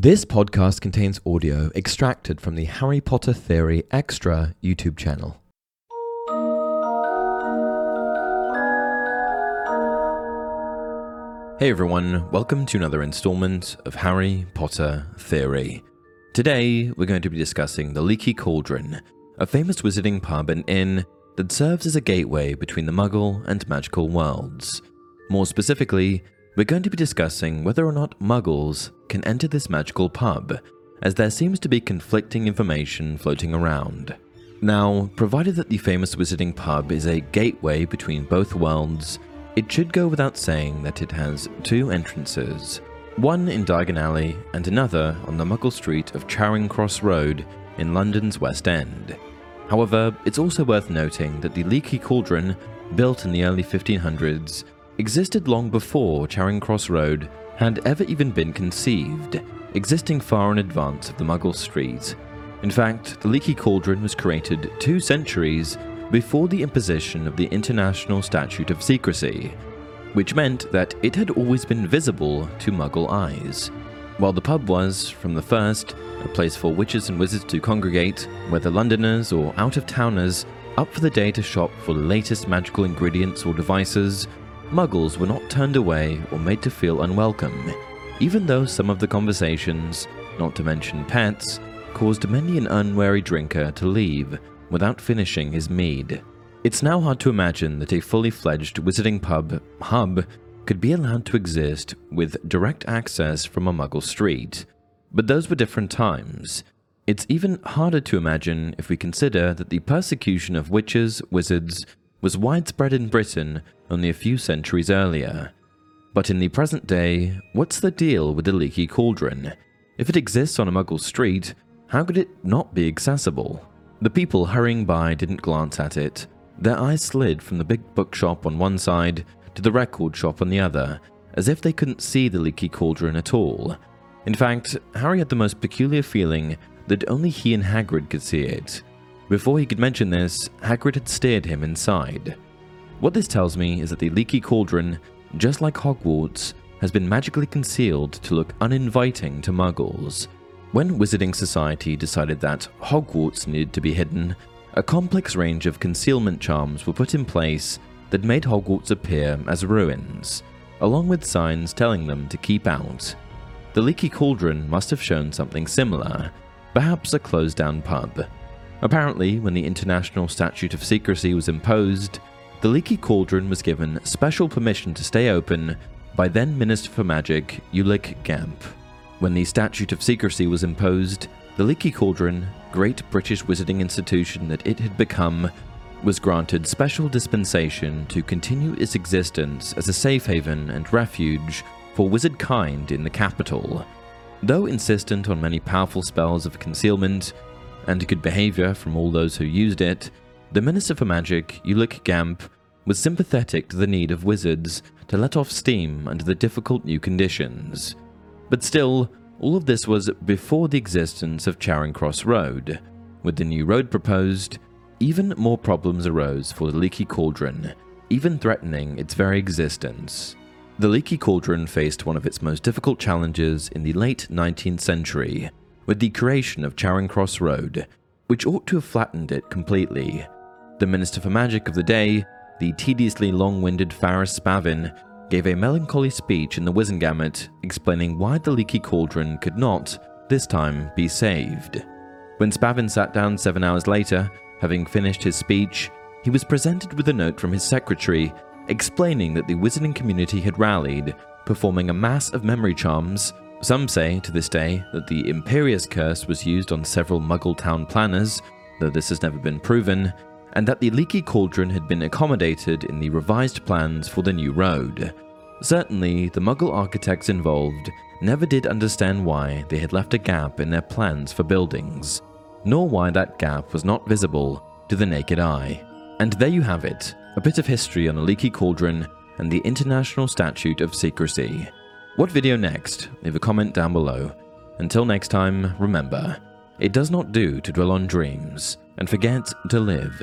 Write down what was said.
This podcast contains audio extracted from the Harry Potter Theory Extra YouTube channel. Hey everyone, welcome to another installment of Harry Potter Theory. Today, we're going to be discussing the Leaky Cauldron, a famous wizarding pub and inn that serves as a gateway between the Muggle and magical worlds. More specifically, we're going to be discussing whether or not Muggles can enter this magical pub, as there seems to be conflicting information floating around. Now, provided that the famous wizarding pub is a gateway between both worlds, it should go without saying that it has two entrances one in Diagon Alley and another on the Muggle Street of Charing Cross Road in London's West End. However, it's also worth noting that the Leaky Cauldron, built in the early 1500s, existed long before Charing Cross Road had ever even been conceived, existing far in advance of the Muggle Street. In fact, the Leaky Cauldron was created two centuries before the imposition of the International Statute of Secrecy, which meant that it had always been visible to Muggle eyes. While the pub was, from the first, a place for witches and wizards to congregate, whether Londoners or out of towners up for the day to shop for the latest magical ingredients or devices, Muggles were not turned away or made to feel unwelcome, even though some of the conversations, not to mention pets, caused many an unwary drinker to leave without finishing his mead. It's now hard to imagine that a fully fledged wizarding pub hub could be allowed to exist with direct access from a muggle street. But those were different times. It's even harder to imagine if we consider that the persecution of witches, wizards, was widespread in Britain only a few centuries earlier. But in the present day, what's the deal with the leaky cauldron? If it exists on a muggle street, how could it not be accessible? The people hurrying by didn't glance at it. Their eyes slid from the big bookshop on one side to the record shop on the other, as if they couldn't see the leaky cauldron at all. In fact, Harry had the most peculiar feeling that only he and Hagrid could see it. Before he could mention this, Hagrid had steered him inside. What this tells me is that the leaky cauldron, just like Hogwarts, has been magically concealed to look uninviting to muggles. When Wizarding Society decided that Hogwarts needed to be hidden, a complex range of concealment charms were put in place that made Hogwarts appear as ruins, along with signs telling them to keep out. The leaky cauldron must have shown something similar, perhaps a closed down pub. Apparently, when the International Statute of Secrecy was imposed, the Leaky Cauldron was given special permission to stay open by then Minister for Magic Ulick Gamp. When the Statute of Secrecy was imposed, the Leaky Cauldron, great British wizarding institution that it had become, was granted special dispensation to continue its existence as a safe haven and refuge for wizard kind in the capital. Though insistent on many powerful spells of concealment and good behavior from all those who used it, the Minister for Magic, Ulick Gamp, was sympathetic to the need of wizards to let off steam under the difficult new conditions. But still, all of this was before the existence of Charing Cross Road. With the new road proposed, even more problems arose for the Leaky Cauldron, even threatening its very existence. The Leaky Cauldron faced one of its most difficult challenges in the late 19th century, with the creation of Charing Cross Road, which ought to have flattened it completely. The Minister for Magic of the day, the tediously long winded Faris Spavin, gave a melancholy speech in the Wizengamot explaining why the leaky cauldron could not, this time, be saved. When Spavin sat down seven hours later, having finished his speech, he was presented with a note from his secretary explaining that the wizarding community had rallied, performing a mass of memory charms. Some say to this day that the Imperius Curse was used on several Muggle town planners, though this has never been proven, and that the leaky cauldron had been accommodated in the revised plans for the new road. Certainly, the Muggle architects involved never did understand why they had left a gap in their plans for buildings, nor why that gap was not visible to the naked eye. And there you have it a bit of history on the leaky cauldron and the International Statute of Secrecy. What video next? Leave a comment down below. Until next time, remember, it does not do to dwell on dreams and forget to live.